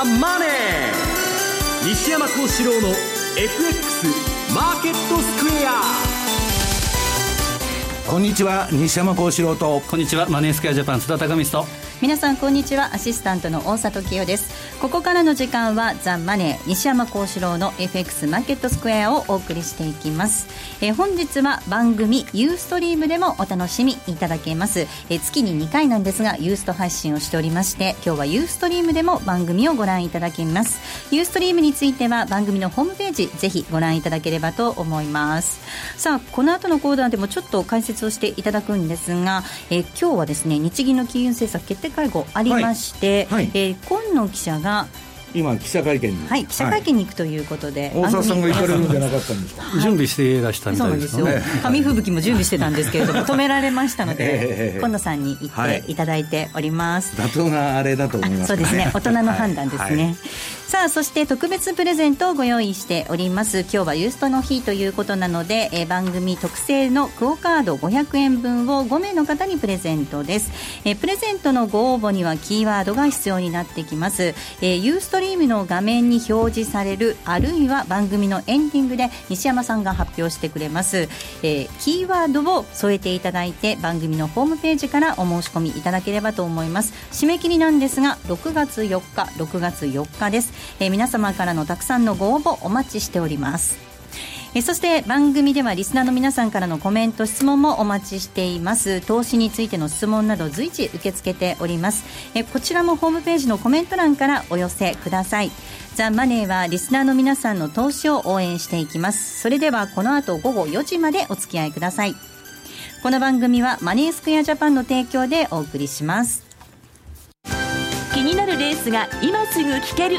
ザ・マネー」西山幸四郎の FX マーケットスクエア。こんにちは西山幸四郎と。こんにちはマネースクエアジャパン津田隆美と。皆さんこんにちは。アシスタントの大里清ですここからの時間はザ・マネー西山幸四郎の FX マーケットスクエアをお送りしていきます、えー、本日は番組ユーストリームでもお楽しみいただけます、えー、月に2回なんですがユースト配信をしておりまして今日はユーストリームでも番組をご覧いただけます。ユーストリームについては番組のホームページぜひご覧いただければと思います。さあこの後のコーナーでもちょっと解説をしていただくんですが、えー、今日はですね日銀の金融政策決定会合ありまして、はい。はい、えー、今野記者が今記者会見に。はい記者会見に行くということで、大沢さんが行かれるんじゃなかったんですか、準備していらしたみたいですよね。紙吹雪も準備してたんですけれども 止められましたので、今野さんに行ってい。ただいております、妥当なあれだと思います、そうですね。大人の判断ですね、さあそして特別プレゼントをご用意しております。今日はユーストの日ということなので、えー、番組特製のクオカード500円分を5名の方にプレゼントです、えー、プレゼントのご応募にはキーワードが必要になってきます、えー、ユーストリームの画面に表示されるあるいは番組のエンディングで西山さんが発表してくれます、えー、キーワードを添えていただいて番組のホームページからお申し込みいただければと思います。締め切りなんですが6月4日6月4日です。えー、皆様からのたくさんのご応募お待ちしております。えそして番組ではリスナーの皆さんからのコメント質問もお待ちしています。投資についての質問など随時受け付けております。えこちらもホームページのコメント欄からお寄せください。ザ・マネーはリスナーの皆さんの投資を応援していきます。それではこの後午後4時までお付き合いください。この番組はマネースクエアジャパンの提供でお送りします。気になるレースが今すぐ聞ける。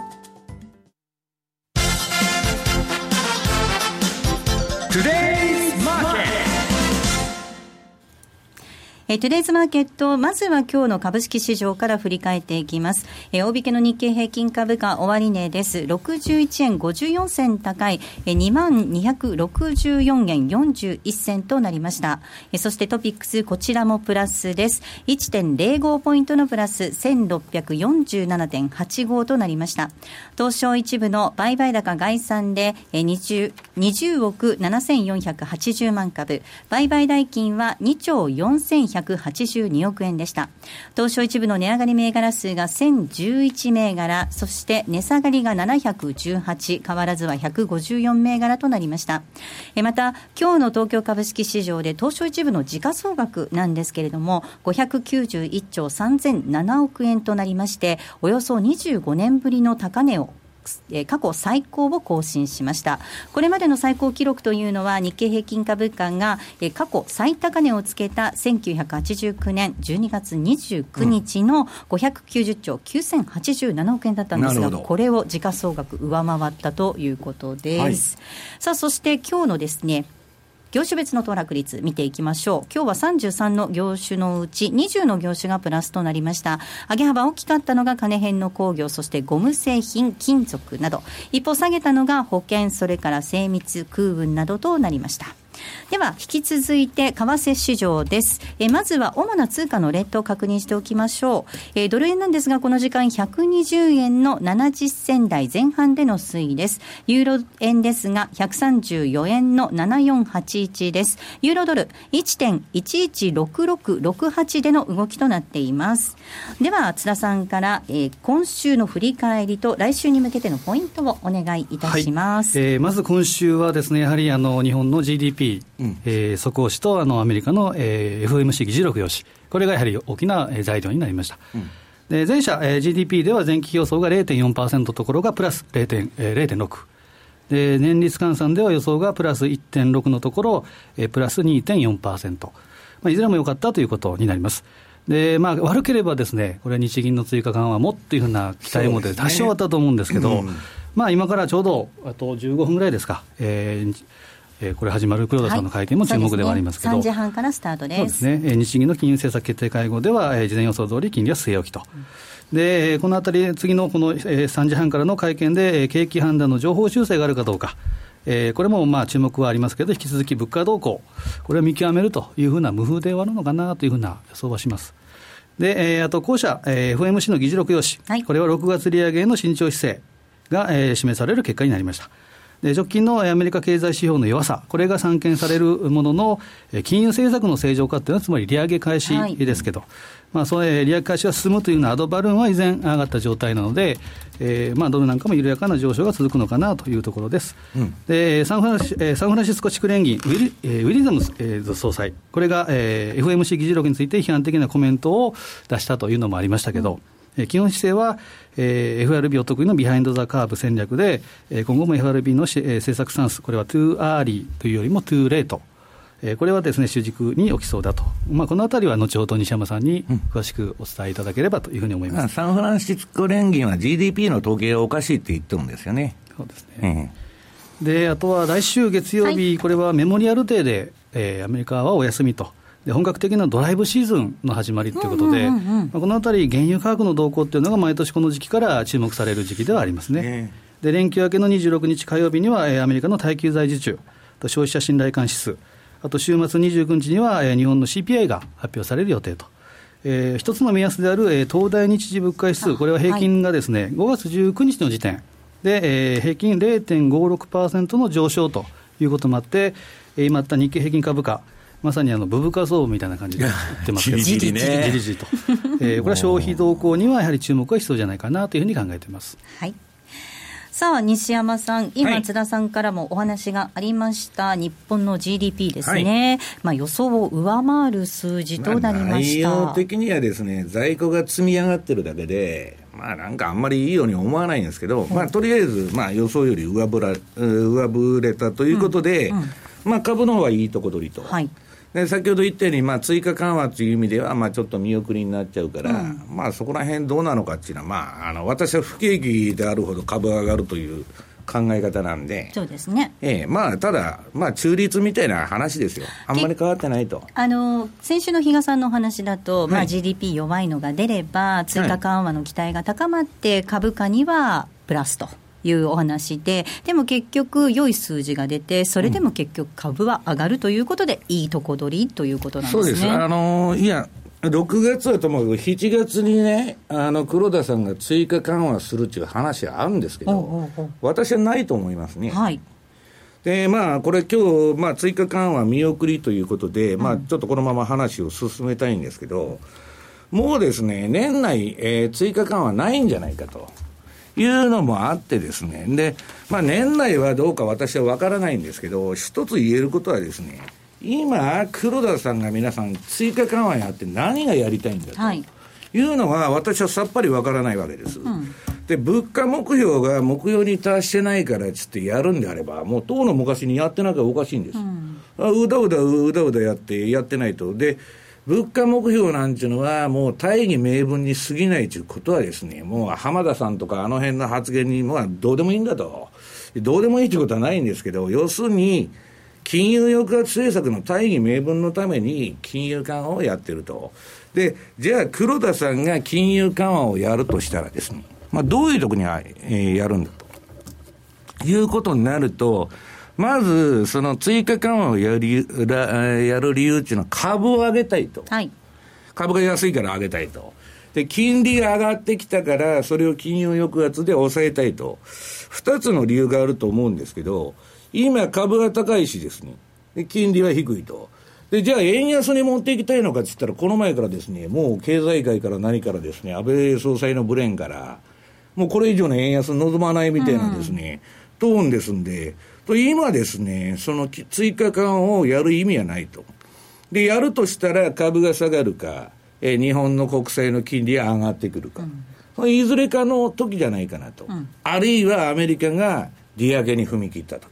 Today えー、トゥデイズマーケット、まずは今日の株式市場から振り返っていきます。えー、大引けの日経平均株価終値です。61円54銭高い、えー、2264円41銭となりました。えー、そしてトピックス、こちらもプラスです。1.05ポイントのプラス1647.85となりました。東証一部の売買高概算で、えー、20, 20億7480万株、売買代金は2兆4100 182億円でした。東証一部の値上がり銘柄数が1011銘柄、そして値下がりが718、変わらずは154銘柄となりました。えまた、今日の東京株式市場で東証一部の時価総額なんですけれども、591兆3007億円となりまして、およそ25年ぶりの高値をえ過去最高を更新しました。これまでの最高記録というのは日経平均株価が、え過去最高値をつけた1989年12月29日の590兆9087億円だったんですが、これを時価総額上回ったということです、はい、さあそして今日のですね業種別の騰落率見ていきましょう。今日は33の業種のうち20の業種がプラスとなりました。上げ幅大きかったのが金編の工業、そしてゴム製品、金属など。一方下げたのが保険、それから精密、空運などとなりました。では、引き続いて、為替市場です。えまずは、主な通貨のレートを確認しておきましょう。えドル円なんですが、この時間、120円の70銭台前半での推移です。ユーロ円ですが、134円の7481です。ユーロドル、1.116668での動きとなっています。では、津田さんから、えー、今週の振り返りと、来週に向けてのポイントをお願いいたします。はい、えー、まず今週はですね、やはりあの日本の GDP、うん、えー、速報値とあのアメリカの、えー、FOMC 議事録用紙、これがやはり大きな材料になりました。うん。で前者、えー、GDP では前期予想が0.4%ところがプラス0.6、えー、で年率換算では予想がプラス1.6のところ、えー、プラス2.4%、まあ、いずれも良かったということになります。でまあ、悪ければですね、これは日銀の追加緩和もっていうふうな期待もで多少あったと思うんですけど、ねうん、まあ、今からちょうどあと15分ぐらいですか、えー、えー、これ始まる黒田さんの会見も注目ではありますけど、はい、ね、3時半からスタートです。そうですね、日銀の金融政策決定会合では、えー、事前予想通り金利は据え置きと。うん、でこのあたり、次のこの、えー、3時半からの会見で、えー、景気判断の情報修正があるかどうか、えー、これもまあ注目はありますけど、引き続き物価動向、これを見極めるというふうな無風で終わるのかなというふうな予想はします。で、えー、あと後者、えー、FOMC の議事録用紙、はい、これは6月利上げの慎重姿勢が、えー、示される結果になりました。で直近のアメリカ経済指標の弱さ、これが散見されるものの、金融政策の正常化っていうのは、つまり利上げ開始ですけど、はい、まあ、それ利上げ開始が進むというようなアドバルーンは依然上がった状態なので、えーまあ、ドルなんかも緩やかな上昇が続くのかなというところです。うん、でサンフランシサンフランシスコ地区連銀ウィリ、えー、ウィリアムズ、えー、総裁、これが、えー、FMC 議事録について批判的なコメントを出したというのもありましたけど、うん基本姿勢は、えー、FRB お得意の behind the curve 戦略で、えー、今後も FRB の、えー、政策スタンス、これは too early というよりも too late。えー、これはですね主軸に置きそうだと、まあ、このあたりは後ほど西山さんに詳しくお伝えいただければというふうに思います、うん、サンフランシスコ連銀は GDP の統計がおかしいって言ってるんですよね。そうですね、うん、であとは来週月曜日、はい、これはメモリアルデーで、えー、アメリカはお休みと。で本格的なドライブシーズンの始まりということで、このあたり、原油価格の動向っていうのが毎年この時期から注目される時期ではありますね。で連休明けの26日火曜日には、えー、アメリカの耐久財受注と消費者信頼感指数、あと週末29日には、えー、日本の CPI が発表される予定と。えー、一つの目安である、えー、東大日時物価指数、これは平均がですね、はい、5月19日の時点で、えー、平均0.56%の上昇ということもあって、えー、今あった日経平均株価、まさにあのブブカ相みたいな感じで言ってますけど、じりじりじりじりと、えー、これは消費動向にはやはり注目が必要じゃないかなというふうに考えています。はい。さあ、西山さん、今、津田さんからもお話がありました、日本の GDP ですね、はい、まあ、予想を上回る数字となりました、まあ、内容的にはですね、在庫が積み上がってるだけで、まあなんかあんまりいいように思わないんですけど、まあとりあえず、まあ予想より上振ら上振れたということで、うんうん、まあ株の方はいいとこ取りと。はいで先ほど言ったように、まあ、追加緩和という意味では、まあ、ちょっと見送りになっちゃうから、うん、まあ、そこら辺どうなのかっていうのは、まあ、あの私は不景気であるほど株が上がるという考え方なんで、そうですね、ええ。まあ、ただ、まあ、中立みたいな話ですよ、あんまり変わってないと。あの先週の比嘉さんのお話だと、はい、まあ、GDP 弱いのが出れば、追加緩和の期待が高まって、株価にはプラスと。いうお話で、でも結局、良い数字が出て、それでも結局、株は上がるということで、いいとこ取りということなんですね。そうですあのいや6月はともかく7月にね、あの黒田さんが追加緩和するっていう話はあるんですけど、私はないと思いますね。はいでまあ、これ、今日、まあ追加緩和見送りということで、うん、まあ、ちょっとこのまま話を進めたいんですけど、もうですね、年内、えー、追加緩和ないんじゃないかと。いうのもあってですね。で、まあ年内はどうか私は分からないんですけど、一つ言えることはですね、今、黒田さんが皆さん追加緩和やって何がやりたいんだと。はいいうのは、私はさっぱりわからないわけです。うん、で、物価目標が目標に達してないからっつってやるんであれば、もう党の昔にやってなきゃおかしいんです。うん、うだうだうだうだやって、やってないと。で、物価目標なんていうのは、もう大義名分に過ぎないということはですね、もう浜田さんとかあの辺の発言に、まあどうでもいいんだと。どうでもいいということはないんですけど、要するに、金融抑圧政策の大義名分のために金融緩和をやってると。で、じゃあ黒田さんが金融緩和をやるとしたらですね、まあどういうとこに、えー、やるんだと。いうことになると、まず、その追加緩和をやるやる理由っていうのは株を上げたいと。はい、株が安いから上げたいと。で、金利が上がってきたから、それを金融抑圧で抑えたいと。二つの理由があると思うんですけど、今株が高いしですね。で、金利は低いと。で、じゃあ円安に持っていきたいのかって言ったら、この前からですね、もう経済界から何からですね、安倍総裁のブレーンから、もうこれ以上の円安望まないみたいなですね、うん、トーンですんで、と今ですね、その追加緩和をやる意味はないと。で、やるとしたら株が下がるか、え日本の国債の金利が上がってくるか。うん、いずれかの時じゃないかなと。うん、あるいはアメリカが利上げに踏み切った時。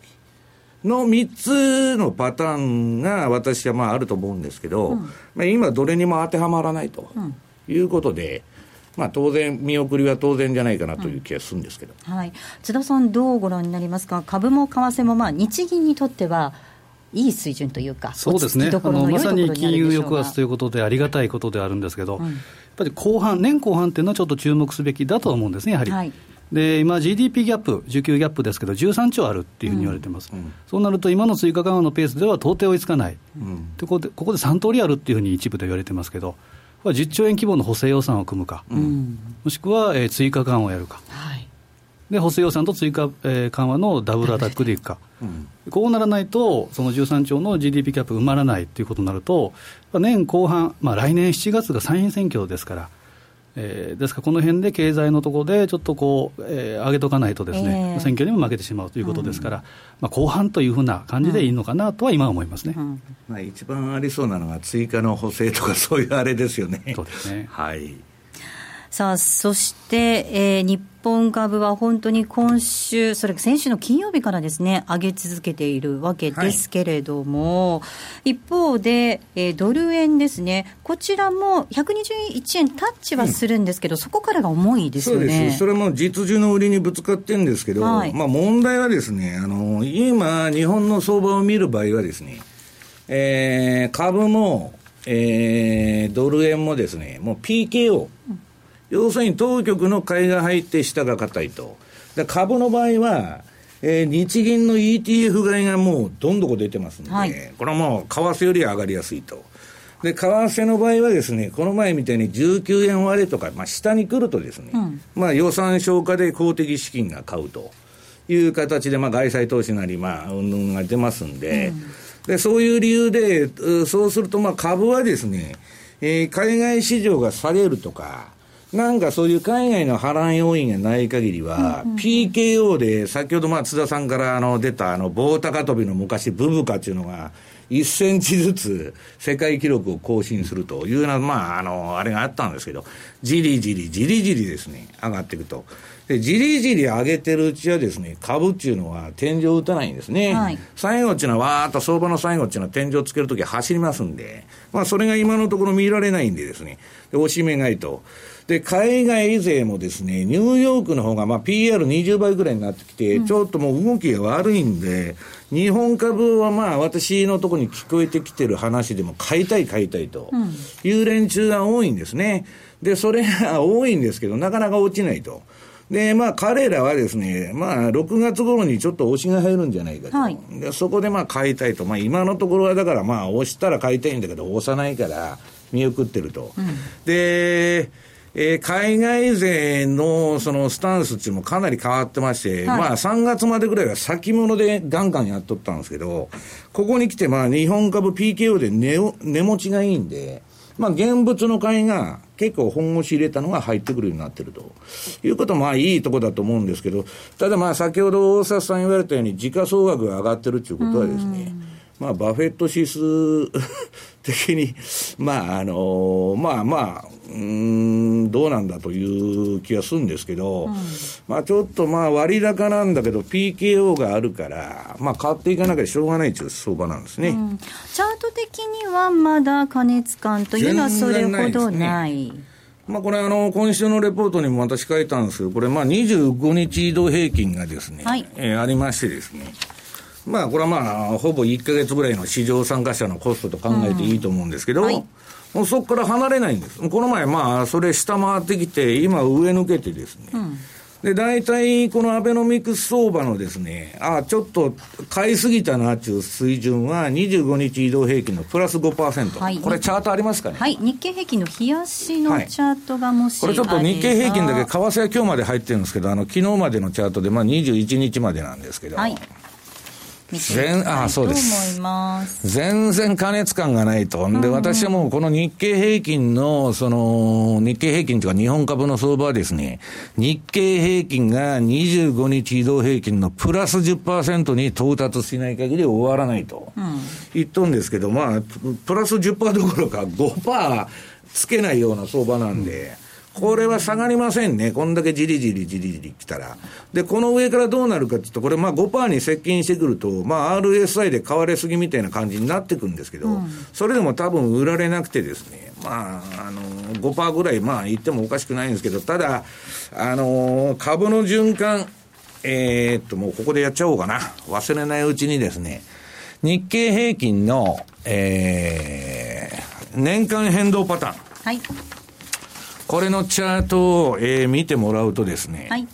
の3つのパターンが私はまああると思うんですけど、うん、まあ、今どれにも当てはまらないということで、まあ、当然、見送りは当然じゃないかなという気がするんですけど、うん、はい、津田さん、どうご覧になりますか、株も為替もまあ日銀にとっては、いい水準というか、そうですね、あのまさに金融抑圧ということで、ありがたいことであるんですけど、うん、やっぱり後半、年後半っていうのはちょっと注目すべきだと思うんですね、やはり。はい。で今、GDP ギャップ、需給ギャップですけど、13兆あるっていうふうに言われてます、うん、そうなると、今の追加緩和のペースでは到底追いつかない、うん、ここでここで3通りあるっていうふうに一部で言われてますけど、10兆円規模の補正予算を組むか、うん、もしくは、えー、追加緩和をやるか、はい、で補正予算と追加、えー、緩和のダブルアタックでいくか、うん、こうならないと、その13兆の GDP キャップ埋まらないということになると、年後半、まあ、来年7月が参院選挙ですから。えー、ですから、この辺で経済のところでちょっとこう、えー、上げとかないとですね、えー、選挙にも負けてしまうということですから、うん、まあ、後半というふうな感じでいいのかなとは今は思いますね、うん、まあ、一番ありそうなのが追加の補正とかそういうあれですよね。そうですね。はいさあ、そして、えー、日本株は本当に今週、それ先週の金曜日からですね、上げ続けているわけですけれども、はい、一方で、えー、ドル円ですね、こちらも121円タッチはするんですけど、うん、そこからが重いですよね。そうです。それも実需の売りにぶつかってるんですけど、はい、まあ問題はですね、あの、今、日本の相場を見る場合はですね、えー、株も、えー、ドル円もですね、もう PKO、うん要するに当局の買いが入って下が硬いと。株の場合は、えー、日銀の ETF 買いがもうどんどこ出てますんで、はい、これはもう為替より上がりやすいと。で、為替の場合はですね、この前みたいに19円割れとか、まあ下に来るとですね、うん、まあ予算消化で公的資金が買うと。いう形で、まあ外債投資なり、まあ、うんぬんが出ますんで、うん、で、そういう理由で、そうするとまあ株はですね、えー、海外市場が下げるとか、なんかそういう海外の波乱要因がない限りは、うんうん、PKO で、先ほどまあ津田さんからあの出たあの棒高跳びの昔、ブブカっていうのが、1センチずつ世界記録を更新するというような、まあ、あの、あれがあったんですけど、じりじり、じりじりですね、上がっていくと。で、じりじり上げてるうちはですね、株っていうのは天井打たないんですね。はい、最後っていうのは、わーっと相場の最後っていうのは天井つけるとき走りますんで、まあ、それが今のところ見られないんでですね、で、おしめ買いと。で、海外勢もですね、ニューヨークの方がまあ PR20 倍ぐらいになってきて、うん、ちょっともう動きが悪いんで、日本株はまあ私のところに聞こえてきてる話でも買いたい買いたいという連中が多いんですね。で、それが多いんですけど、なかなか落ちないと。で、まあ彼らはですね、まあ6月頃にちょっと押しが入るんじゃないかと。はい、でそこでまあ買いたいと。まあ今のところはだからまあ押したら買いたいんだけど、押さないから見送ってると。うん、で、えー、海外勢のそのスタンスっていうのもかなり変わってまして、はい、まあ3月までぐらいは先物でガンガンやっとったんですけど、ここに来てまあ日本株 PKO で値値持ちがいいんで、まあ現物の買いが結構本腰入れたのが入ってくるようになってると。いうこともまあいいとこだと思うんですけど、ただまあ先ほど大沢さん言われたように時価総額が上がってるっていうことはですね、まあバフェット指数的に、まああのまあまあ、うん、どうなんだという気がするんですけど、うん、まあちょっとまあ割高なんだけど PKO があるから、まあ買っていかなきゃしょうがないという相場なんですね、うん、チャート的にはまだ過熱感というのはそれほどない。まあ、これあの、今週のレポートにも私書いたんですけど、これまあ25日移動平均がですね、はい、えー、ありましてですね、まあ、これはまあ、ほぼ1か月ぐらいの市場参加者のコストと考えていいと思うんですけど、うんはい、もうそこから離れないんです。この前、まあ、それ下回ってきて、今上抜けてですね、うん、で、大体このアベノミクス相場のですね、あちょっと買いすぎたなっていう水準は、25日移動平均のプラス5%、はい、これ、チャートありますかね、はい、日経平均の冷やしのチャートがもし、はい、これちょっと日経平均だけ、為替は今日まで入ってるんですけど、あの昨日までのチャートで、まあ、21日までなんですけど。はい全あそうです。全然過熱感がないと、で私はもうこの日経平均の、その日経平均というか、日本株の相場はですね、日経平均が25日移動平均のプラス10%に到達しない限り終わらないと、言っとんですけど、まあ、プラス10%どころか5%つけないような相場なんで。うんこれは下がりませんね。こんだけじりじりじりじり来たら。で、この上からどうなるかっていうと、これまあ5%に接近してくると、まあ RSI で買われすぎみたいな感じになってくるんですけど、うん、それでも多分売られなくてですね、まあ、あのー、5%ぐらいまあ言ってもおかしくないんですけど、ただ、あのー、株の循環、えー、っと、もうここでやっちゃおうかな。忘れないうちにですね、日経平均の、えー、年間変動パターン。はい。これのチャートを、えー、見てもらうとですね、はい、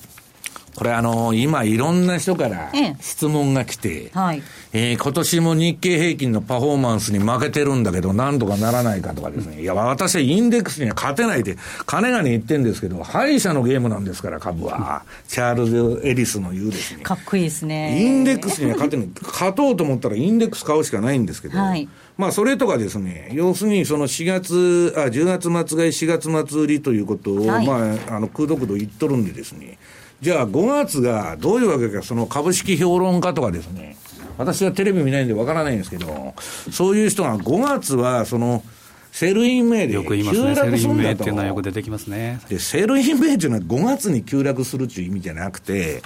これあのー、今いろんな人から質問が来て、ええ、はい、えー、今年も日経平均のパフォーマンスに負けてるんだけど、なんとかならないかとかですね、いや、私はインデックスには勝てないで、金がに言ってんですけど、敗者のゲームなんですから、株は。チャールズ・エリスの言うですね。かっこいいですね。インデックスには勝てない。勝とうと思ったらインデックス買うしかないんですけど、はいまあ、それとかですね、要するにその4月、あ、10月末買い、4月末売りということを、はい、まあ、あの、空読度言っとるんでですね、じゃあ5月がどういうわけか、その株式評論家とかですね、私はテレビ見ないんでわからないんですけど、そういう人が5月は、その、Sell in May でよく言いますね、 Sell in May っていうのはよく出てきますね。で、 Sell in May っていうのは5月に急落するっていう意味じゃなくて、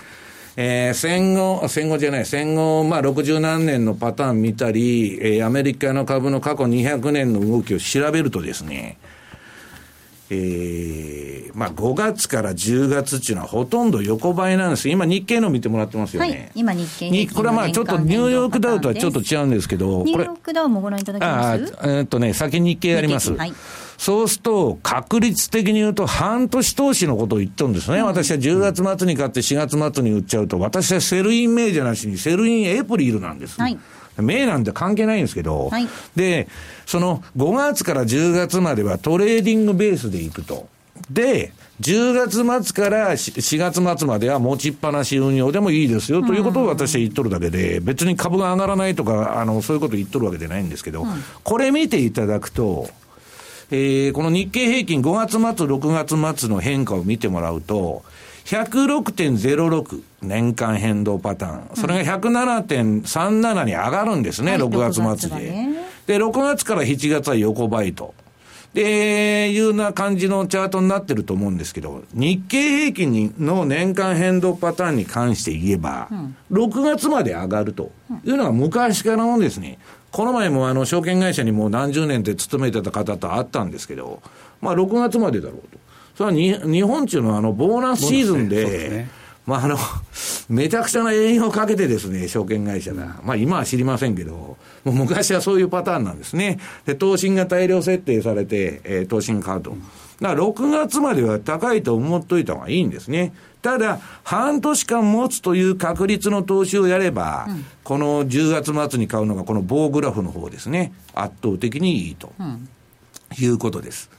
えー、戦後、戦後じゃない、戦後、まあ、60何年のパターン見たり、えー、アメリカの株の過去200年の動きを調べるとですね、えー、まあ、5月から10月っていうのはほとんど横ばいなんです今、日経の見てもらってますよね。はい、今、日経にこれはまあ、ちょっとニューヨークダウとはちょっと違うんですけど、ニューヨークダウもご覧いただけます？あえー、っとね、先日経あります。はいそうすると、確率的に言うと、半年投資のことを言ってるんですね。うん、私は10月末に買って4月末に売っちゃうと、私は Sell in May じゃなしに、 Sell in April なんです。はい。名なんて関係ないんですけど、はい、で、その5月から10月まではトレーディングベースでいくと。で、10月末から4月末までは持ちっぱなし運用でもいいですよということを私は言っとるだけで、別に株が上がらないとか、あの、そういうこと言っとるわけじゃないんですけど、これ見ていただくと、えー、この日経平均5月末、6月末の変化を見てもらうと、106.06年間変動パターン。それが107.37に上がるんですね、はい、6月末で。ね、で、6月から7月は横ばいと。で、いうな感じのチャートになってると思うんですけど、日経平均の年間変動パターンに関して言えば、うん、6月まで上がるというのが昔からのですね、この前もあの証券会社にもう何十年って勤めてた方と会ったんですけど、まあ6月までだろうと。それはに日本中のあのボーナスシーズンで、ね、まああの、めちゃくちゃな営業をかけてですね、証券会社が。まあ今は知りませんけど、もう昔はそういうパターンなんですね。で、投信が大量設定されて、えー、投信カード。だから6月までは高いと思っといた方がいいんですね。ただ、半年間持つという確率の投資をやれば、うん、この10月末に買うのがこの棒グラフの方ですね。圧倒的にいいと、うん、いうことです。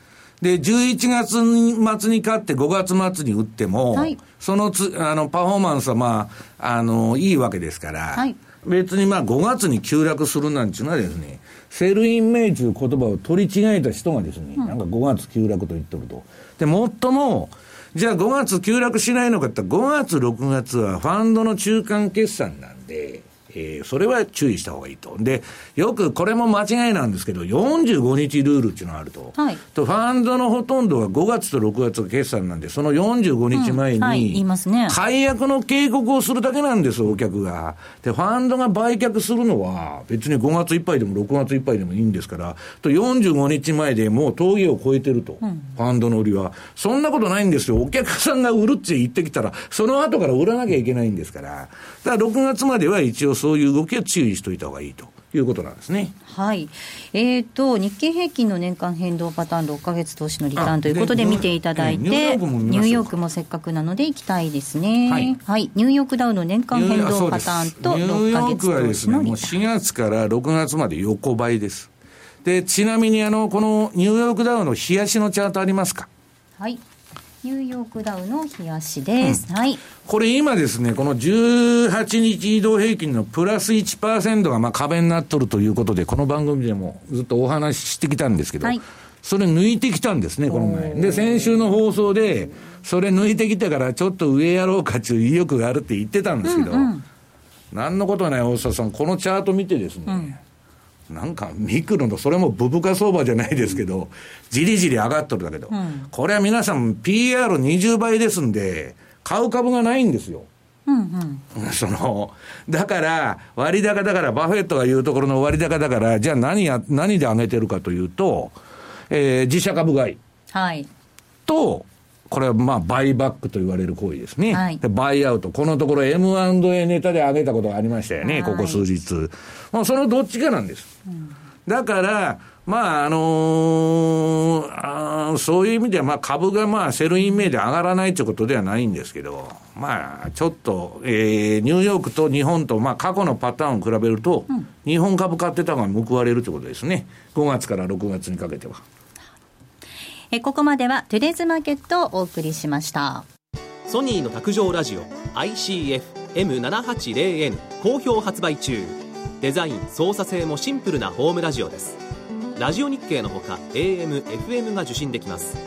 で、11月末に買って5月末に売っても、はい、そのつ、あの、パフォーマンスはまあ、あの、いいわけですから、はい、別にまあ5月に急落するなんていうのはですね、 Sell in May という言葉を取り違えた人がですね、うん、なんか5月急落と言っとると。で、もっとも、じゃあ5月急落しないのかって言ったら、5月、6月はファンドの中間決算なんで、えー、それは注意した方がいいと。で、よくこれも間違いなんですけど、45日ルールっていうのがあると。はい、と、ファンドのほとんどは5月と6月が決算なんで、その45日前に、うんはい、解約の警告をするだけなんです、お客が。で、ファンドが売却するのは、別に5月いっぱいでも6月いっぱいでもいいんですから、と45日前でもう峠を越えてると、うん、ファンドの売りは。そんなことないんですよ。お客さんが売るって言ってきたら、その後から売らなきゃいけないんですから。だから6月までは一応そういう動きは注意しといた方がいいということなんですね。はい。えっ、ー、と、日経平均の年間変動パターン6か月投資のリターンということで見ていただいて、ニューヨークもせっかくなので行きたいですね。はい。はい、ニューヨークダウの年間変動パターンと6か月投資のリターン。ニューヨークはですね、もう4月から6月まで横ばいです。で、ちなみにあの、このニューヨークダウの冷やしのチャートありますか？はい。ニューヨークダウの冷やしです。うん、はい。これ今ですね、この18日移動平均のプラス1%がまあ壁になっとるということで、この番組でもずっとお話ししてきたんですけど、はい、それ抜いてきたんですね、この前。で、先週の放送で、それ抜いてきたからちょっと上やろうかっていう意欲があるって言ってたんですけど、うんうん、何のことはない大下さん、このチャート見てですね、うんなんかミクロの、それもブブカ相場じゃないですけど、じりじり上がっとるだけど、うん、これは皆さん PR20 倍ですんで、買う株がないんですよ。うんうん、その、だから、割高だから、バフェットが言うところの割高だから、じゃあ何や、何で上げてるかというと、えー、自社株買い。はい。と、これはまあ、バイバックと言われる行為ですね。はい、でバイアウト。このところ M&A ネタで上げたことがありましたよね、ここ数日。まあ、そのどっちかなんです。うん、だから、まあ、あのー、あそういう意味では、まあ、株がまあ、セルイン名で上がらないということではないんですけど、まあ、ちょっと、えー、ニューヨークと日本と、まあ、過去のパターンを比べると、うん、日本株買ってたのが報われるということですね。5月から6月にかけては。えここまではトゥデズマーケットをお送りしました。ソニーの卓上ラジオ ICF-M780N 好評発売中。デザイン操作性もシンプルなホームラジオです。ラジオ日経のほか AM、FM が受信できます。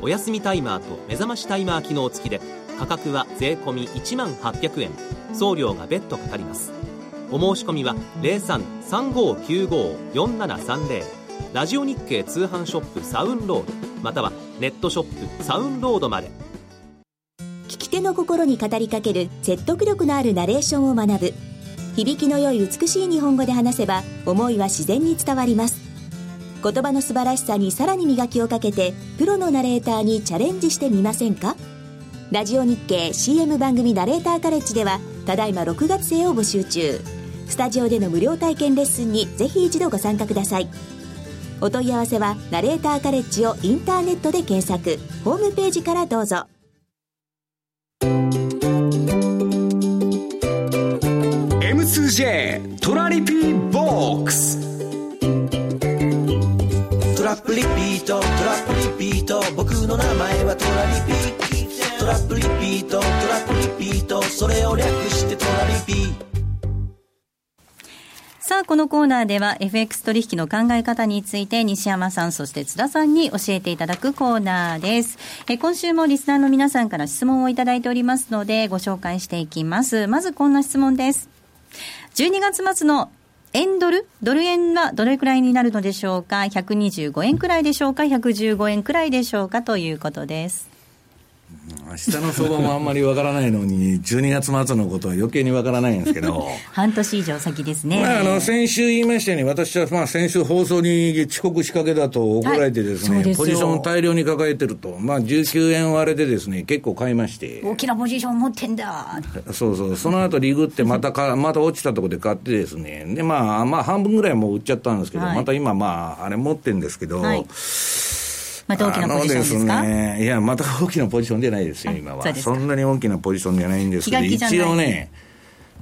お休みタイマーと目覚ましタイマー機能付きで価格は税込1万800円。送料が別途かかります。お申し込みは0335954730ラジオ日経通販ショップサウンロード。またはネットショップサウンロードまで。聞き手の心に語りかける説得力のあるナレーションを学ぶ。響きの良い美しい日本語で話せば思いは自然に伝わります。言葉の素晴らしさにさらに磨きをかけてプロのナレーターにチャレンジしてみませんか？ラジオ日経 CM 番組ナレーターカレッジではただいま6月生を募集中。スタジオでの無料体験レッスンにぜひ一度ご参加ください。お問い合わせはナレーターカレッジをインターネットで検索。ホームページからどうぞ。M2J トラリピーボックス。トラップリピートトラップリピート。僕の名前はトラリピトラップリピートトラップリピート。それを略してトラリピさあ、このコーナーでは FX 取引の考え方について西山さん、そして津田さんに教えていただくコーナーです。え今週もリスナーの皆さんから質問をいただいておりますので、ご紹介していきます。まずこんな質問です。12月末の円ドル？ドル円はどれくらいになるのでしょうか ?125 円くらいでしょうか ?115 円くらいでしょうか？ということです。明日の相場もあんまりわからないのに、12月末のことは余計にわからないんですけど、半年以上先ですね。まあ、あの先週言いましたように、私はまあ先週放送に遅刻しかけだと怒られてですね、はい、ポジション大量に抱えてると、まあ、19円割れでですね、結構買いまして、大きなポジション持ってんだそうそう、その後リグってまたか、また落ちたところで買ってですね、でまあ、まあ、半分ぐらいもう売っちゃったんですけど、はい、また今、まあ、あれ持ってるんですけど、はいまた大きなポジションですか？ね、いや、また大きなポジションじゃないですよ、今は。そんなに大きなポジションじゃないんですけど、一応ね、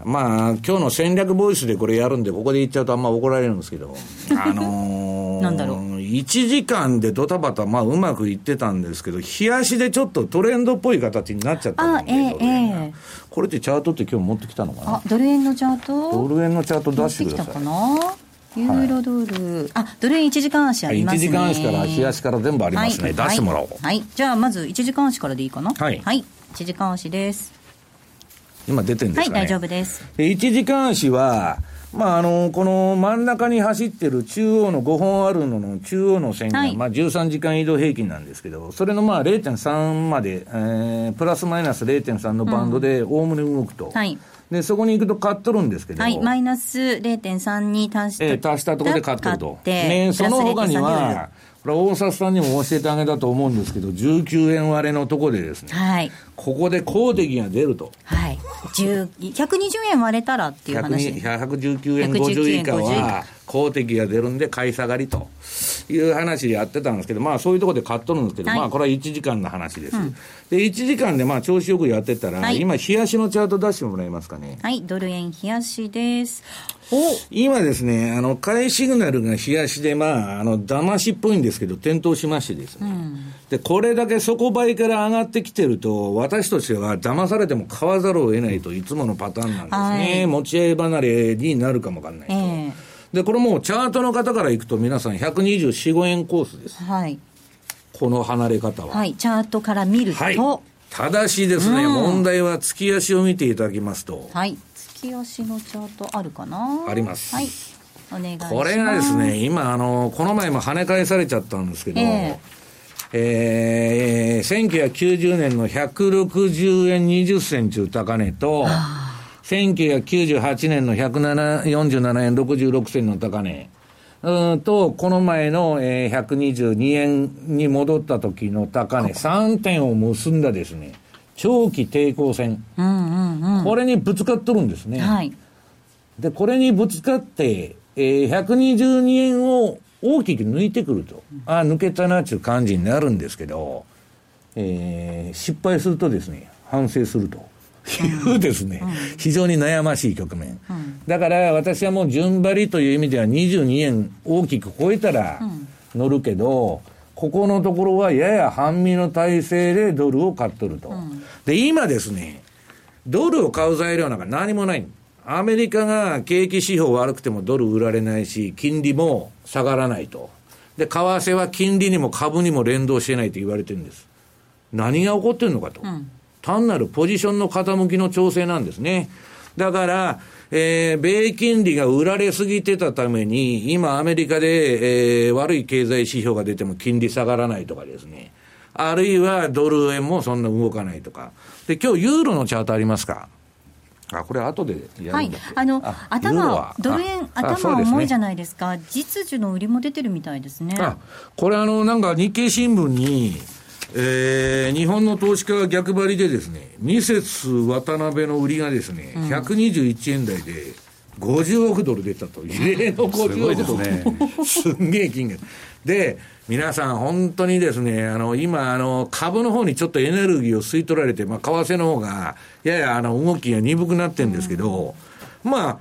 まあ、今日の戦略ボイスでこれやるんで、ここで言っちゃうとあんま怒られるんですけど、あのー、なんだろう。1時間でドタバタ、まあ、うまくいってたんですけど、冷やしでちょっとトレンドっぽい形になっちゃったんで、えーえー、これってチャートって今日持ってきたのかな？ドル円のチャート？ドル円のチャート出してください。ユーロドル、はい、あドル円1時間足ありますね。1時間足から日足から全部ありますね、はい、出してもらおう、はい、じゃあまず1時間足からでいいかな？はい、はい、1時間足です。今出てるんですか、ね、はい大丈夫です。1時間足はまあ、あの、この真ん中に走ってる中央の5本あるのの中央の線が、まあ13時間移動平均なんですけど、それのまあ0.3まで、えー、プラスマイナス0.3のバンドでおおむね動くと。はいで、そこに行くと買っとるんですけど。はい、マイナス0.3に達した。えー、達したところで買っとると。ね、その他には、これ大札さんにも教えてあげたと思うんですけど、19円割れのところでですね、はい、ここで公的が出ると。はい。120円割れたらっていう話119円50以下は公的が出るんで買い下がりという話でやってたんですけど、まあそういうところで買っとるんですけど、はい、まあこれは1時間の話です。うん、で、1時間でまあ調子よくやってたら、はい、今、冷やしのチャート出してもらえますかね？はい、ドル円冷やしです。今ですね、あの、買いシグナルが冷やしで、まあ、あの、騙しっぽいんですけど、点灯しましてですね。うん、で、これだけ底倍から上がってきてると、私としては騙されても買わざるを得ないといつものパターンなんですね。はい、持ち合い離れになるかもわかんないと。えーで、これもうチャートの方からいくと皆さん124、5円コースです。はい。この離れ方は。はい、チャートから見ると。はい、ただしですね、うん、問題は月足を見ていただきますと。はい。月足のチャートあるかな？あります。はい。お願いします。これがですね、今、あの、この前も跳ね返されちゃったんですけど、えーえー、1990年の160円20銭中高値と、1998年の147円66銭の高値、うんと、この前の、えー、122円に戻った時の高値、3点を結んだですね、長期抵抗線、うんうんうん、これにぶつかっとるんですね。はい、で、これにぶつかって、えー、122円を大きく抜いてくると、ああ、抜けたなっていう感じになるんですけど、えー、失敗するとですね、反省すると。いうですね、非常に悩ましい局面。だから私はもう順張りという意味では22円大きく超えたら乗るけど、ここのところはやや半身の体制でドルを買っとると。で、今ですね、ドルを買う材料なんか何もない。アメリカが景気指標悪くてもドル売られないし、金利も下がらないと。で、為替は金利にも株にも連動してないと言われてるんです。何が起こってるのかと。うん単なるポジションの傾きの調整なんですね。だから、えー、米金利が売られすぎてたために、今アメリカで、えー、悪い経済指標が出ても金利下がらないとかですね。あるいはドル円もそんな動かないとか。で、今日ユーロのチャートありますか？あ、これ後でやるはい。あの、頭、ドル円、頭重いじゃないですか。実需の売りも出てるみたいですね。あ、これあの、なんか日経新聞に、えー、日本の投資家が逆張りでですね、ミセス渡辺の売りがですね、うん、121円台で50億ドル出たと、異例の50億ドル。すね、すんげえ金額。で、皆さん本当にですね、あの、今、あの、株の方にちょっとエネルギーを吸い取られて、まあ、為替の方が、ややあの、動きが鈍くなってるんですけど、うん、まあ、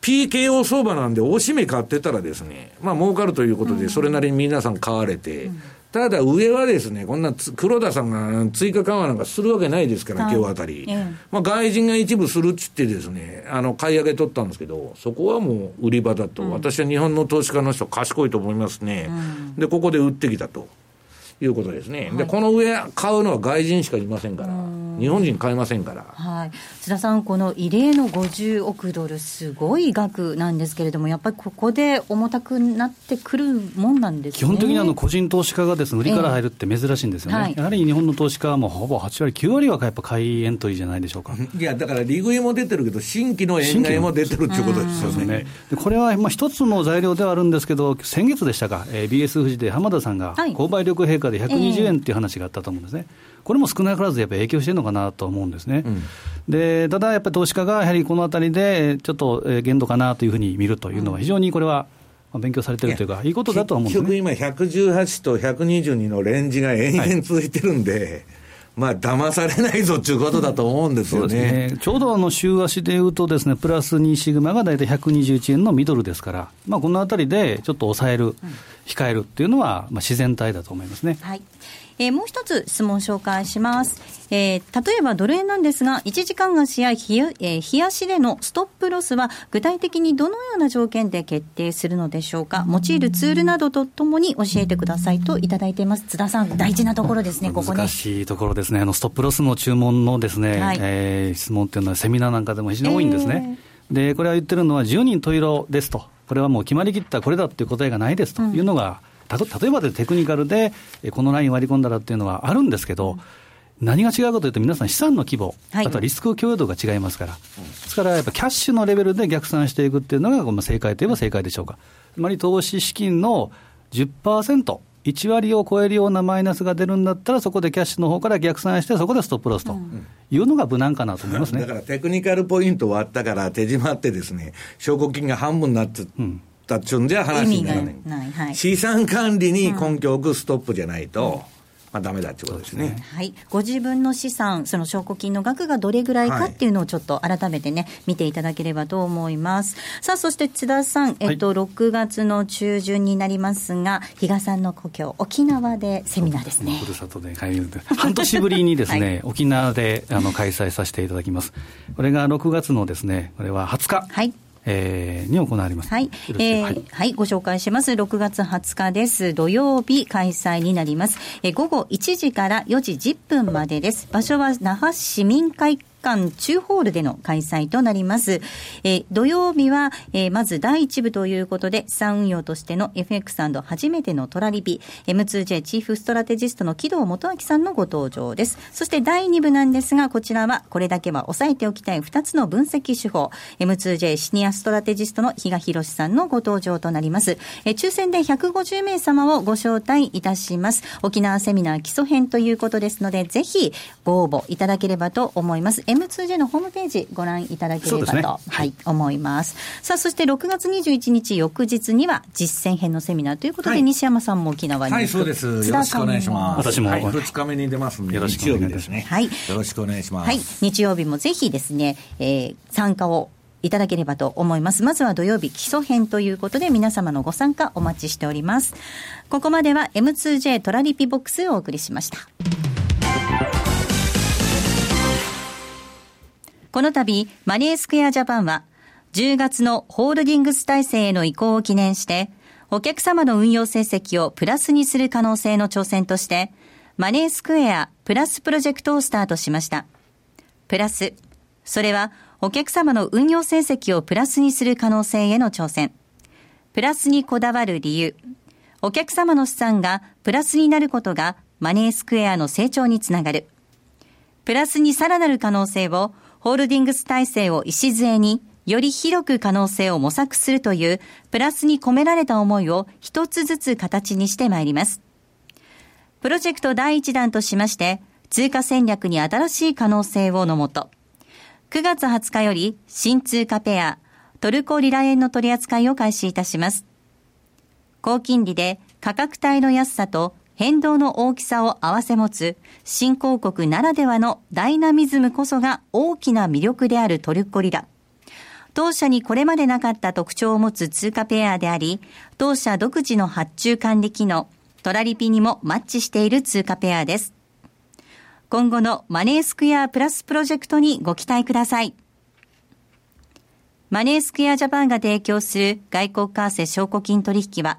PKO 相場なんで、おしめ買ってたらですね、まあ儲かるということで、それなりに皆さん買われて、ただ上はですね、こんな黒田さんが追加緩和なんかするわけないですから、はい、今日あたり。まあ外人が一部するっつってですね、あの、買い上げ取ったんですけど、そこはもう売り場だと、うん、私は日本の投資家の人賢いと思いますね。うん、で、ここで売ってきたと。いうことですね、はい、でこの上、買うのは外人しかいませんから、日本人買いませんから、はい、津田さん、この異例の50億ドル、すごい額なんですけれども、やっぱりここで重たくなってくるもんなんです、ね、基本的にあの個人投資家がです、ね、売りから入るって珍しいんですよね、えーはい、やはり日本の投資家はもうほぼ8割、9割はやっぱ買いエントリーじゃないでしょうか。いや、だから利食いも出てるけど、新規の円買いも出てるっていうことですよね。ねこれはまあ一つの材料ではあるんですけど、先月でしたか、えー、BS 富士で浜田さんが購買力陛下で120円っていう話があったと思うんですね。これも少なからずやっぱり影響してるのかなと思うんですね。うん、でただやっぱり投資家がやはりこのあたりでちょっと限度かなというふうに見るというのは、非常にこれは勉強されてるというか、いいことだと思うんですね。結局今、118と122のレンジが延々続いてるんで、はい。まあ騙されないぞということだと思うんですよね,、ね。ちょうどあの週足でいうとです、ね、プラス2シグマが大体121円のミドルですから、まあ、このあたりでちょっと抑える、控えるっていうのは、まあ、自然体だと思いますね。はいえー、もう一つ質問紹介します。えー、例えばドル円なんですが、1時間足や日や、えー、日足でのストップロスは具体的にどのような条件で決定するのでしょうか？用いるツールなどとともに教えてくださいといただいています。津田さん、大事なところですね、ここね。難しいところですね。あの、ストップロスの注文のですね、はい、えー、質問っていうのはセミナーなんかでも非常に多いんですね。えー、で、これは言ってるのは10人十色ですと。これはもう決まりきったこれだっていう答えがないですというのが、うん例えばでテクニカルで、このライン割り込んだらっていうのはあるんですけど、何が違うかというと、皆さん資産の規模、あとはリスク共有度が違いますから、ですからやっぱキャッシュのレベルで逆算していくっていうのが、正解といえば正解でしょうか。つまり投資資金の10%、1割を超えるようなマイナスが出るんだったら、そこでキャッシュの方から逆算して、そこでストップロスというのが無難かなと思いますね、だからテクニカルポイント割ったから、手締まってですね、証拠金が半分になってたっちゅうんじゃ話にならない、はい、資産管理に根拠を置くストップじゃないと。うんまあ、ダメだってことですね、ね、はい、ご自分の資産、その証拠金の額がどれぐらいかっていうのをちょっと改めてね、見ていただければと思います。さあ、そして津田さん、えっと、はい、6月の中旬になりますが、比嘉さんの故郷、沖縄でセミナーですね。ふるさとで半年ぶりにですね、はい、沖縄であの開催させていただきます。これが6月のですね、これは20日。はいえー、に行われます。はい、えー、はい、はい、ご紹介します。6月20日です。土曜日開催になります。えー、午後1時から4時10分までです。場所は那覇市民会館中ホールでの開催となります。えー、土曜日は、えー、まず第1部ということで、資産運用としての FX& 初めてのトラリピ、M2J チーフストラテジストの木戸元明さんのご登場です。そして第2部なんですが、こちらはこれだけは押さえておきたい2つの分析手法、M2J シニアストラテジストの比嘉博さんのご登場となります。えー、抽選で150名様をご招待いたします。沖縄セミナー基礎編ということですので、ぜひご応募いただければと思います。M2J のホームページご覧いただければと、ね、はい、思います。さあ、そして6月21日翌日には実践編のセミナーということで、はい、西山さんも沖縄にはい、そうです。よろしくお願いします。私も、はい、2日目に出ますんで、よろしくお願いします。はい。よろしくお願いします。はい。日曜日もぜひですね、えー、参加をいただければと思います。まずは土曜日基礎編ということで皆様のご参加お待ちしております。ここまでは M2J トラリピボックスをお送りしました。この度、マネースクエアジャパンは、10月のホールディングス体制への移行を記念して、お客様の運用成績をプラスにする可能性の挑戦として、マネースクエアプラスプロジェクトをスタートしました。プラス、それはお客様の運用成績をプラスにする可能性への挑戦。プラスにこだわる理由。お客様の資産がプラスになることがマネースクエアの成長につながる。プラスにさらなる可能性をホールディングス体制を礎に、より広く可能性を模索するという、プラスに込められた思いを一つずつ形にしてまいります。プロジェクト第一弾としまして、通貨戦略に新しい可能性をのもと、9月20日より新通貨ペア、トルコリラ円の取り扱いを開始いたします。高金利で価格帯の安さと変動の大きさを合わせ持つ新興国ならではのダイナミズムこそが大きな魅力であるトルコリラ。当社にこれまでなかった特徴を持つ通貨ペアであり、当社独自の発注管理機能、トラリピにもマッチしている通貨ペアです。今後のマネースクエアプラスプロジェクトにご期待ください。マネースクエアジャパンが提供する外国為替証拠金取引は、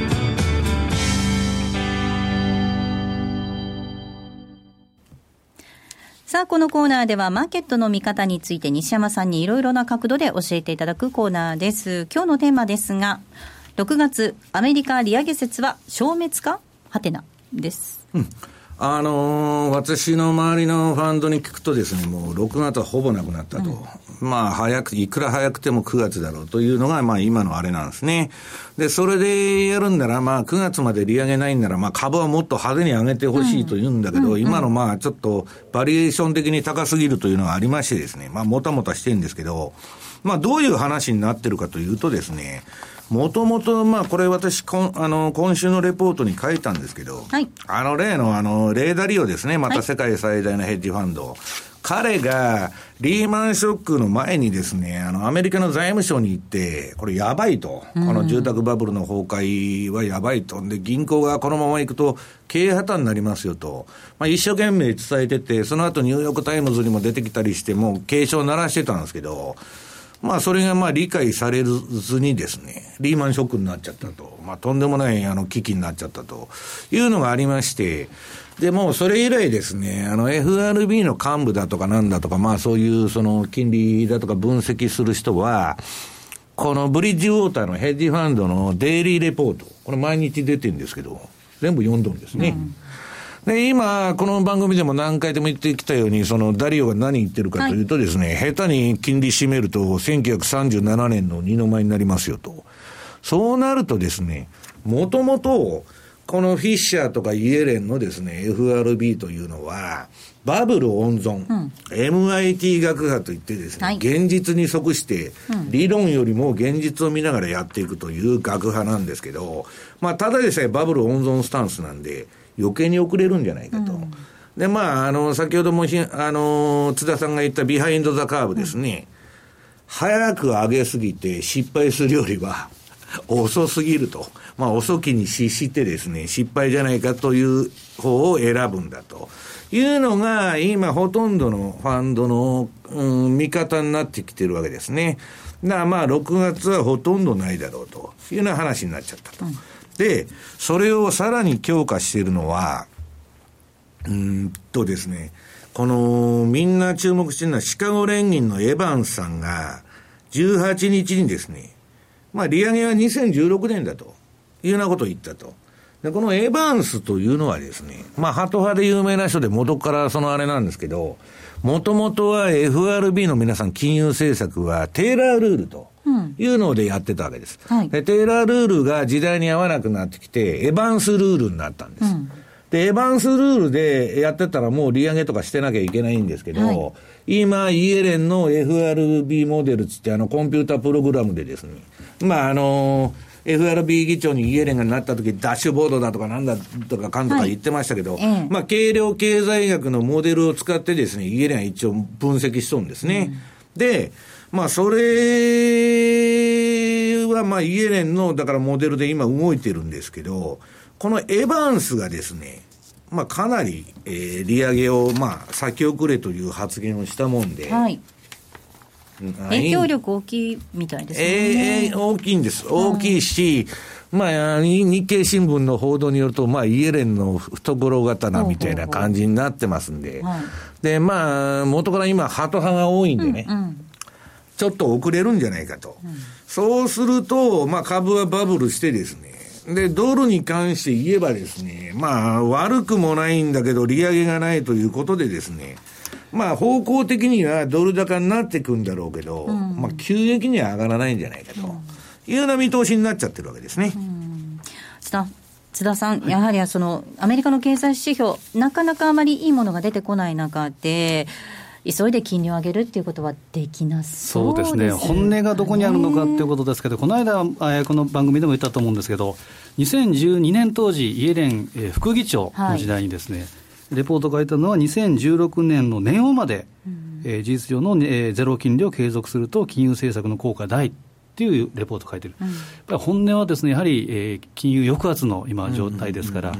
さあ、このコーナーではマーケットの見方について西山さんにいろいろな角度で教えていただくコーナーです。今日のテーマですが、6月アメリカ利上げ説は消滅か？はてなです。うんあのー、私の周りのファンドに聞くとですね、もう6月はほぼなくなったと。うん、まあ、早く、いくら早くても9月だろうというのが、まあ今のあれなんですね。で、それでやるんなら、まあ9月まで利上げないんなら、まあ株はもっと派手に上げてほしいと言うんだけど、うん、今のまあちょっとバリエーション的に高すぎるというのがありましてですね、まあもたもたしてるんですけど、まあどういう話になってるかというとですね、もともと、まあ、これ私、こあの、今週のレポートに書いたんですけど、はい、あの例の、あの、レーダリオですね、また世界最大のヘッジファンド。はい、彼がリーマンショックの前にですね、あの、アメリカの財務省に行って、これやばいと。この住宅バブルの崩壊はやばいと。で、銀行がこのまま行くと経営破綻になりますよと。まあ、一生懸命伝えてて、その後ニューヨークタイムズにも出てきたりして、もう警鐘を鳴らしてたんですけど、まあ、それがまあ理解されずにですね、リーマンショックになっちゃったと。まあ、とんでもないあの危機になっちゃったというのがありまして、で、もそれ以来ですね、あの FRB の幹部だとかなんだとか、まあそういうその金利だとか分析する人は、このブリッジウォーターのヘッジファンドのデイリーレポート、これ毎日出てるんですけど、全部読んどるんですね。うんで、今、この番組でも何回でも言ってきたように、そのダリオが何言ってるかというとですね、はい、下手に金利締めると、1937年の二の舞になりますよと。そうなるとですね、もともと、このフィッシャーとかイエレンのですね、FRB というのは、バブル温存、うん、MIT 学派といってですね、はい、現実に即して、理論よりも現実を見ながらやっていくという学派なんですけど、まあ、ただでさえバブル温存スタンスなんで、余計に遅れるんじゃないかと。うん、で、まあ、あの、先ほどもひ、あの、津田さんが言った behind the curve ですね。うん、早く上げすぎて失敗するよりは、遅すぎると。まあ、遅きに失してですね、失敗じゃないかという方を選ぶんだと。いうのが、今、ほとんどのファンドの、うん、見方になってきてるわけですね。だからまあ、6月はほとんどないだろうというような話になっちゃったと。うん、で、それをさらに強化しているのは、うんとですね、この、みんな注目してるのは、シカゴ連銀のエヴァンスさんが、18日にですね、まあ、利上げは2016年だというようなことを言ったと。で、このエヴァンスというのはですね、まあ、ハト派で有名な人で元からそのあれなんですけど、もともとは FRB の皆さん金融政策はテーラールールというのでやってたわけです。うんはい、で、テーラールールが時代に合わなくなってきて、エヴァンスルールになったんです。うん。で、エヴァンスルールでやってたらもう利上げとかしてなきゃいけないんですけど、はい、今、イエレンの FRB モデルつってあのコンピュータプログラムでですね、まああの FRB 議長にイエレンがなった時、ダッシュボードだとかなんだとかかんとか言ってましたけど、はい、まあ、軽量経済学のモデルを使ってですね、イエレンは一応分析しそうですね。うん、で、まあ、それは、まあ、イエレンの、だからモデルで今動いてるんですけど、このエヴァンスがですね、まあ、かなり、えー、利上げを、まあ、先送れという発言をしたもんで、はい、影響力大きいみたいですね。えー、大きいんです。大きいし、まあ、日経新聞の報道によると、まあ、イエレンの懐刀みたいな感じになってますんで、で、まあ、元から今、ハト派が多いんでね、うんうん、ちょっと遅れるんじゃないかと。うん、そうすると、まあ、株はバブルしてですね、で、ドルに関して言えばですね、まあ、悪くもないんだけど、利上げがないということでですね、まあ、方向的にはドル高になっていくんだろうけど、うん、まあ、急激には上がらないんじゃないかと。いうような見通しになっちゃってるわけですね。津田津田さん、やはりそのアメリカの経済指標、なかなかあまりいいものが出てこない中で、急いで金利を上げるっていうことはできなそうですね、すね。本音がどこにあるのかということですけど、この間、この番組でも言ったと思うんですけど、2012年当時、イエレン副議長の時代にですね、はいレポートが書いたのは、2016年の年末まで、うん、えー、事実上の、えー、ゼロ金利を継続すると、金融政策の効果大っていうレポート書いてる、うん、やっぱり本音はですねやはり、えー、金融抑圧の今、状態ですから、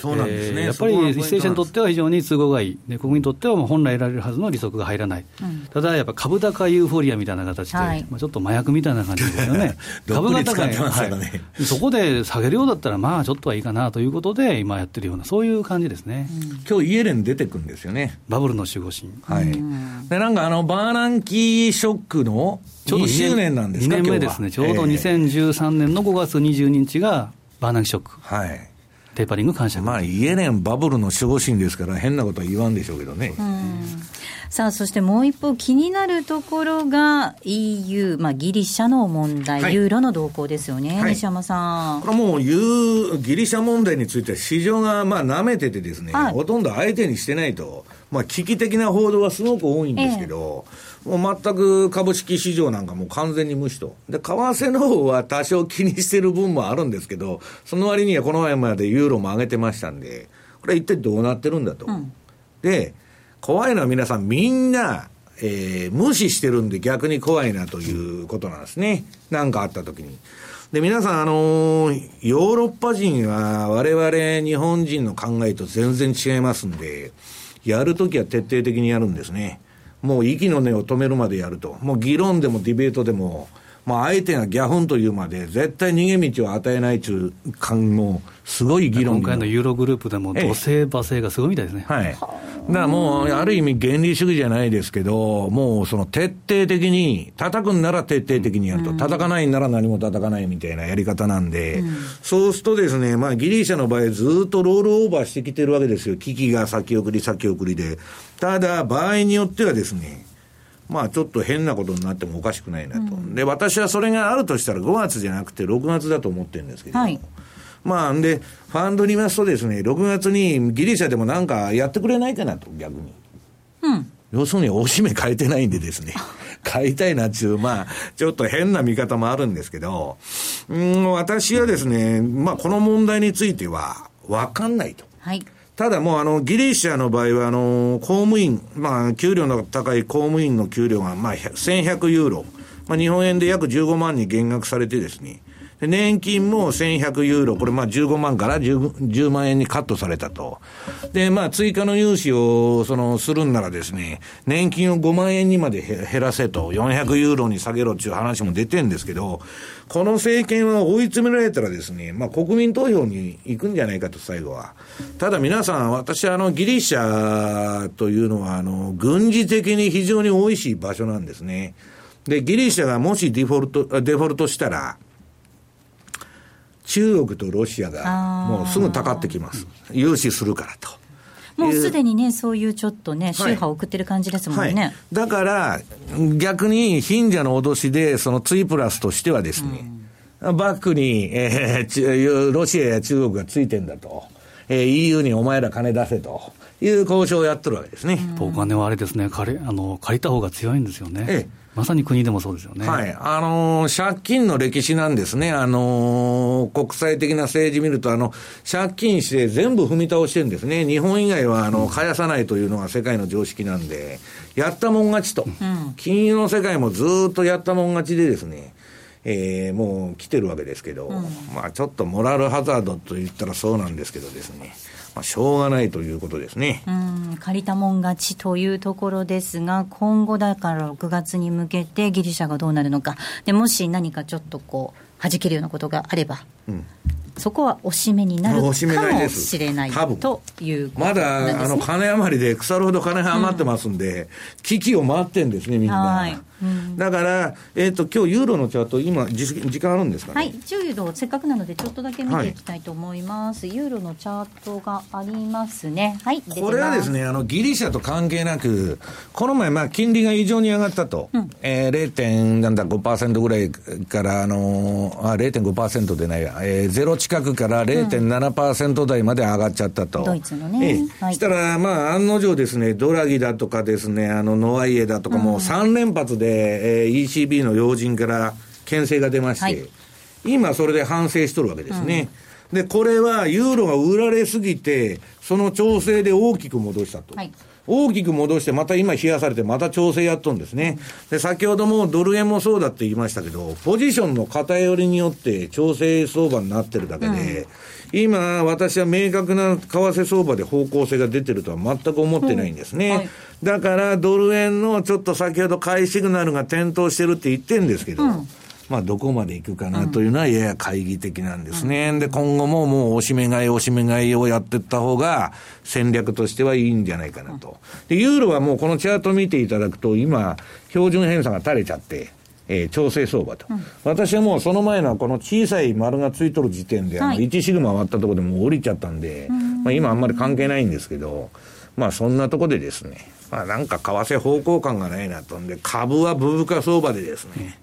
そうなんですね、やっぱり為政者にとっては非常に都合がいい、で国民にとっては本来得られるはずの利息が入らない、うん、ただやっぱ株高ユーフォリアみたいな形で、はい、まあ、ちょっと麻薬みたいな感じですよね、株が高い、ね、はい、そこで下げるようだったら、まあちょっとはいいかなということで、今やってるような、そういう感じですね、うん、今日イエレン出てくるんですよね、バブルの守護神。はい、でなんかあのバーナンキーショックのちょうど2年なんですか、2年目ですね、ちょうど2013年の5月22日がバーナンキショック。はい。テーパリング感謝。まあ、イエレンバブルの守護神ですから、変なことは言わんでしょうけどね。さあ、そしてもう一方、気になるところが EU、まあ、ギリシャの問題、はい、ユーロの動向ですよね、はい、西山さん。これもうユー、ギリシャ問題については、市場がまあ舐めててですね、はい、ほとんど相手にしてないと、まあ、危機的な報道はすごく多いんですけど、ええもう全く株式市場なんかもう完全に無視と。で、為替の方は多少気にしてる分もあるんですけど、その割にはこの前までユーロも上げてましたんで、これ一体どうなってるんだと。うん、で、怖いのは皆さんみんな、えー、無視してるんで逆に怖いなということなんですね。なんかあった時に。で、皆さん、あのー、ヨーロッパ人は我々日本人の考えと全然違いますんで、やるときは徹底的にやるんですね。もう息の根を止めるまでやると。もう議論でもディベートでも、まあ、相手がギャフンというまで、絶対逃げ道を与えないという感も、すごい議論今回のユーログループでも、土星、馬星がすごいみたいですね。はい。だからもう、ある意味原理主義じゃないですけど、もうその徹底的に、叩くんなら徹底的にやると、叩かないんなら何も叩かないみたいなやり方なんで、うん、そうするとですね、まあ、ギリシャの場合、ずっとロールオーバーしてきてるわけですよ。危機が先送り先送りで。ただ、場合によってはですね、まあちょっと変なことになってもおかしくないなと、うん、で私はそれがあるとしたら5月じゃなくて6月だと思ってるんですけど、はい、まあで、ファンドに言いますとですね、6月にギリシャでもなんかやってくれないかなと、逆に。うん、要するに、おしめ変えてないんでですね。買いたいなっていう、まあ、ちょっと変な見方もあるんですけど、うん、私はですね、まあ、この問題については、わかんないと。はい。ただもうあの、ギリシャの場合はあの、公務員、まあ、給料の高い公務員の給料がまあ、1100ユーロ。まあ、日本円で約15万に減額されてですね、年金も1100ユーロ、これまあ15万から 10, 10万円にカットされたと。で、まあ追加の融資をそのするんならですね、年金を5万円にまで減らせと、400ユーロに下げろっていう話も出てんですけど、この政権は追い詰められたらですね、まあ国民投票に行くんじゃないかと最後は。ただ皆さん、私あのギリシャというのはあの軍事的に非常に美味しい場所なんですね。で、ギリシャがもしデフォルト、デフォルトしたら、中国とロシアがもうすぐたかってきます。融資するからと。もうすでにね、そういうちょっとね、宗派を送ってる感じですもんね。はいはい、だから、逆に貧者の脅しで、そのツイプラスとしてはですね、うん、バックに、えー、ロシアや中国がついてんだと。えー、EU にお前ら金出せという交渉をやってるわけですね。お金はあれですね、借りあの借りた方が強いんですよね。ええまさに国でもそうですよね。はい。あのー、借金の歴史なんですね。あのー、国際的な政治見ると、あの、借金して全部踏み倒してるんですね。日本以外は、あの、返さないというのが世界の常識なんで、やったもん勝ちと。うん、金融の世界もずっとやったもん勝ちでですね、えー、もう来てるわけですけど、うん、まあちょっとモラルハザードと言ったらそうなんですけどですね。まあ、しょうがないということですね。うん、借りたもん勝ちというところですが、今後だから6月に向けてギリシャがどうなるのか。で、もし何かちょっとこう、弾けるようなことがあれば、うん、そこはおしめになるかもしれないというまだあの金余りで腐るほど金余ってますんで、うん、危機を待ってんですね、みんな。はいうん、だから、えっ、ー、と今日ユーロのチャート、今時、時間あるんですかね？はい、ユーロ、せっかくなので、ちょっとだけ見ていきたいと思います。はい、ユーロのチャートがありますね。はい、これはですね、あのギリシャと関係なく、この前、まあ、金利が異常に上がったと、うん、えー、0.5%ぐらいから、あのー、あ0.5%でないや、えー、ゼロ近くから0.7%台まで上がっちゃったと。ドイツのね。ええ、はい、したら、まあ、案の定ですね、ドラギだとかですね、あの、ノワイエだとか、もう3連発で、えー、ECB の要人から牽制が出まして、はい、今それで反省しとるわけですね。うん、で、これはユーロが売られすぎて、その調整で大きく戻したと。はい大きく戻して、また今冷やされて、また調整やっとんですね。で、先ほどもドル円もそうだって言いましたけど、ポジションの偏りによって調整相場になってるだけで、うん、今、私は明確な為替相場で方向性が出てるとは全く思ってないんですね。うんはい、だから、ドル円のちょっと先ほど買いシグナルが点灯してるって言ってるんですけど、うんまあ、どこまで行くかなというのはやや懐疑的なんですね。うん、で、今後ももう、おしめ買い、おしめ買いをやっていった方が、戦略としてはいいんじゃないかなと。で、ユーロはもうこのチャート見ていただくと、今、標準偏差が垂れちゃって、えー、調整相場と、うん、私はもうその前のこの小さい丸がついとる時点で、はい、あの1シグマ割ったところでもう降りちゃったんで、ん。まあ、今あんまり関係ないんですけど、まあそんなところでですね、まあなんか為替方向感がないなと。んで、株はブブカ相場でですね、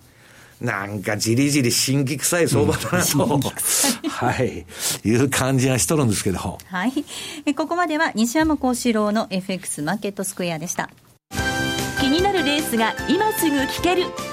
なんかじりじり新規臭い相場だなと、うん、はい、いう感じがしとるんですけど。はい。えここまでは西山幸四郎の FX マーケットスクエアでした。気になるレースが今すぐ聞ける。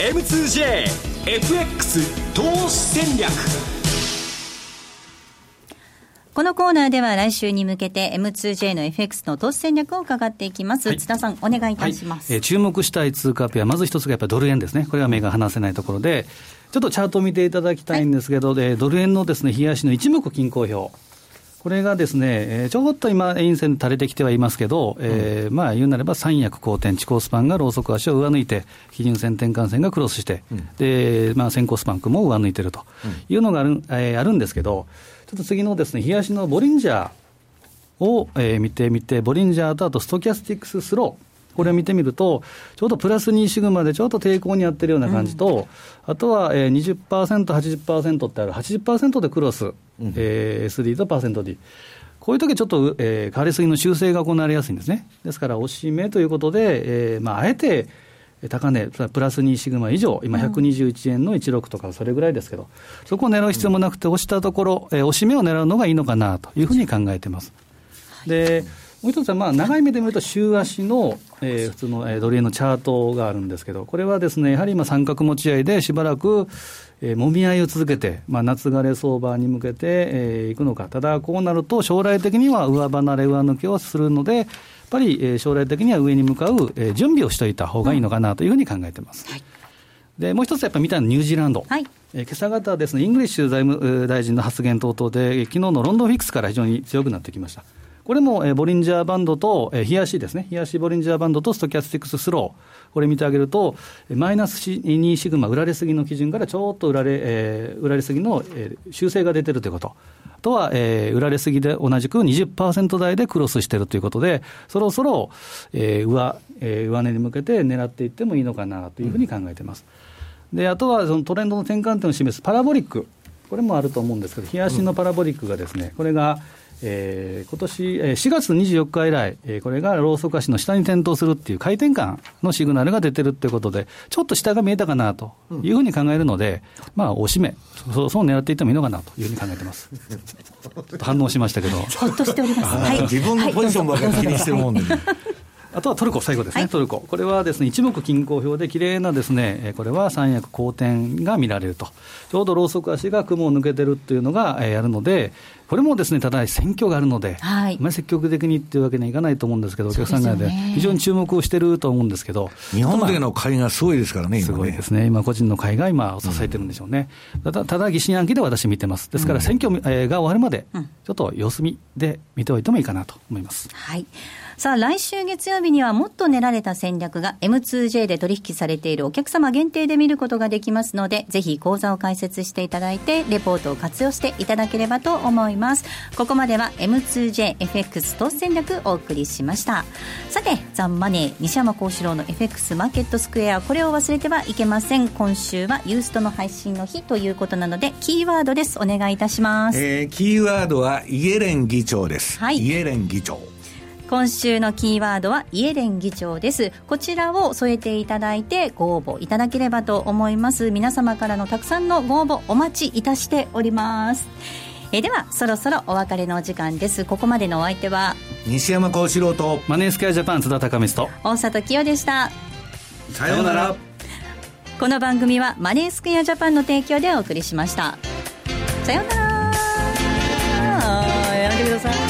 M2JFX 投資戦略このコーナーでは来週に向けて M2J の FX の投資戦略を伺っていきます。はい、津田さん、お願いいたします、はい、えー、注目したい通貨ペア、まず一つがやっぱりドル円ですね。これは目が離せないところで、ちょっとチャートを見ていただきたいんですけど、はい、ドル円のですね、冷やしの一目均衡表。これがですね、えー、ちょっと今、陰線垂れてきてはいますけど、えー、まあ言うなれば三役好転、地高スパンがローソク足を上抜いて、基準線転換線がクロスして、うん、で、まあ先行スパンクも上抜いてるというのがある,、えー、あるんですけど、ちょっと次のですね、東のボリンジャーを、えー、見てみて、ボリンジャーとあとストキャスティックススロー。これを見てみると、ちょうどプラス2シグマでちょっと抵抗にあってるような感じと、うん、あとは、えー、20%、80%ってある、80%でクロス、うん、えー、SD とパーセント D。こういう時ちょっと、えー、買われすぎの修正が行われやすいんですね。ですから、押し目ということで、えー、まあ、あえて、高値、プラス2シグマ以上、今121円の16とか、それぐらいですけど、そこを狙う必要もなくて、押したところ、えー、押し目を狙うのがいいのかなというふうに考えてます。で、もう一つは、まあ、長い目で見ると、週足の、えー、普通の、えー、ドル円のチャートがあるんですけど、これはですね、やはり今、三角持ち合いでしばらく、えみ合いを続けて、まあ、夏枯れ相場に向けて、えー、いくのか、ただ、こうなると、将来的には上離れ、上抜けをするので、やっぱり、えー、将来的には上に向かう、えー、準備をしておいた方がいいのかなというふうに考えてます。はい。でもう一つやっぱり見たいのニュージーランド、はい、えー、今朝方ですね、イングリッシュ財務大臣の発言等々で、昨日のロンドンフィックスから非常に強くなってきました。これも、えー、ボリンジャーバンドと、えー、日足ですね、日足ボリンジャーバンドとストキャスティックススロー、これ見てあげると、マイナス2シグマ、売られすぎの基準からちょっと売られ、えー、売られすぎの、えー、修正が出てるということ。あとは、えー、売られすぎで同じく20%台でクロスしてるということで、そろそろ、えー、上、えー、上値に向けて狙っていってもいいのかなというふうに考えています。うん、で、あとはそのトレンドの転換点を示すパラボリック。これもあると思うんですけど、冷やしのパラボリックがですね、これが、えー、今年、えー、4月24日以来、えー、これがローソク足の下に点灯するっていう回転感のシグナルが出てるっていうことで、ちょっと下が見えたかなというふうに考えるので、うん、まあ、おしめ、そうそう狙っていってもいいのかなというふうに考えてます。反応しましたけど。ほっとしております。はい、自分のポジションばかり気にしてるもんで、ね。あとはトルコ、最後ですね、はい、トルコ、これはですね一目均衡表で、綺麗なですねこれは三役好転が見られると、ちょうどローソク足が雲を抜けてるっていうのが、えー、あるので、これもですねただ、選挙があるので、はい、あまり積極的にっていうわけにはいかないと思うんですけど、お客さんがで、非常に注目をしてると思うんですけど、日本での買いがすごいですからね、すごいですね、今、個人の買いが今、支えてるんでしょうね、うん、ただ、ただ疑心暗鬼で私、見てます、ですから選挙が終わるまで、ちょっと様子見で見ておいてもいいかなと思います。はいさあ、来週月曜日にはもっと練られた戦略が M2J で取引されているお客様限定で見ることができますので、ぜひ講座を開設していただいて、レポートを活用していただければと思います。ここまでは M2JFX 投資戦略お送りしました。さて、ザンマネー、西山幸四郎の FX マーケットスクエア、これを忘れてはいけません。今週はユーストの配信の日ということなので、キーワードです。お願いいたします。えー、キーワードはイエレン議長です。はい。イエレン議長。今週のキーワードはイエレン議長です。こちらを添えていただいてご応募いただければと思います。皆様からのたくさんのご応募お待ちいたしております。えではそろそろお別れのお時間です。ここまでのお相手は西山幸四郎とマネースクエアジャパン津田隆光と大里清でした。さようなら。この番組はマネースクエアジャパンの提供でお送りしました。さようなら。やめてください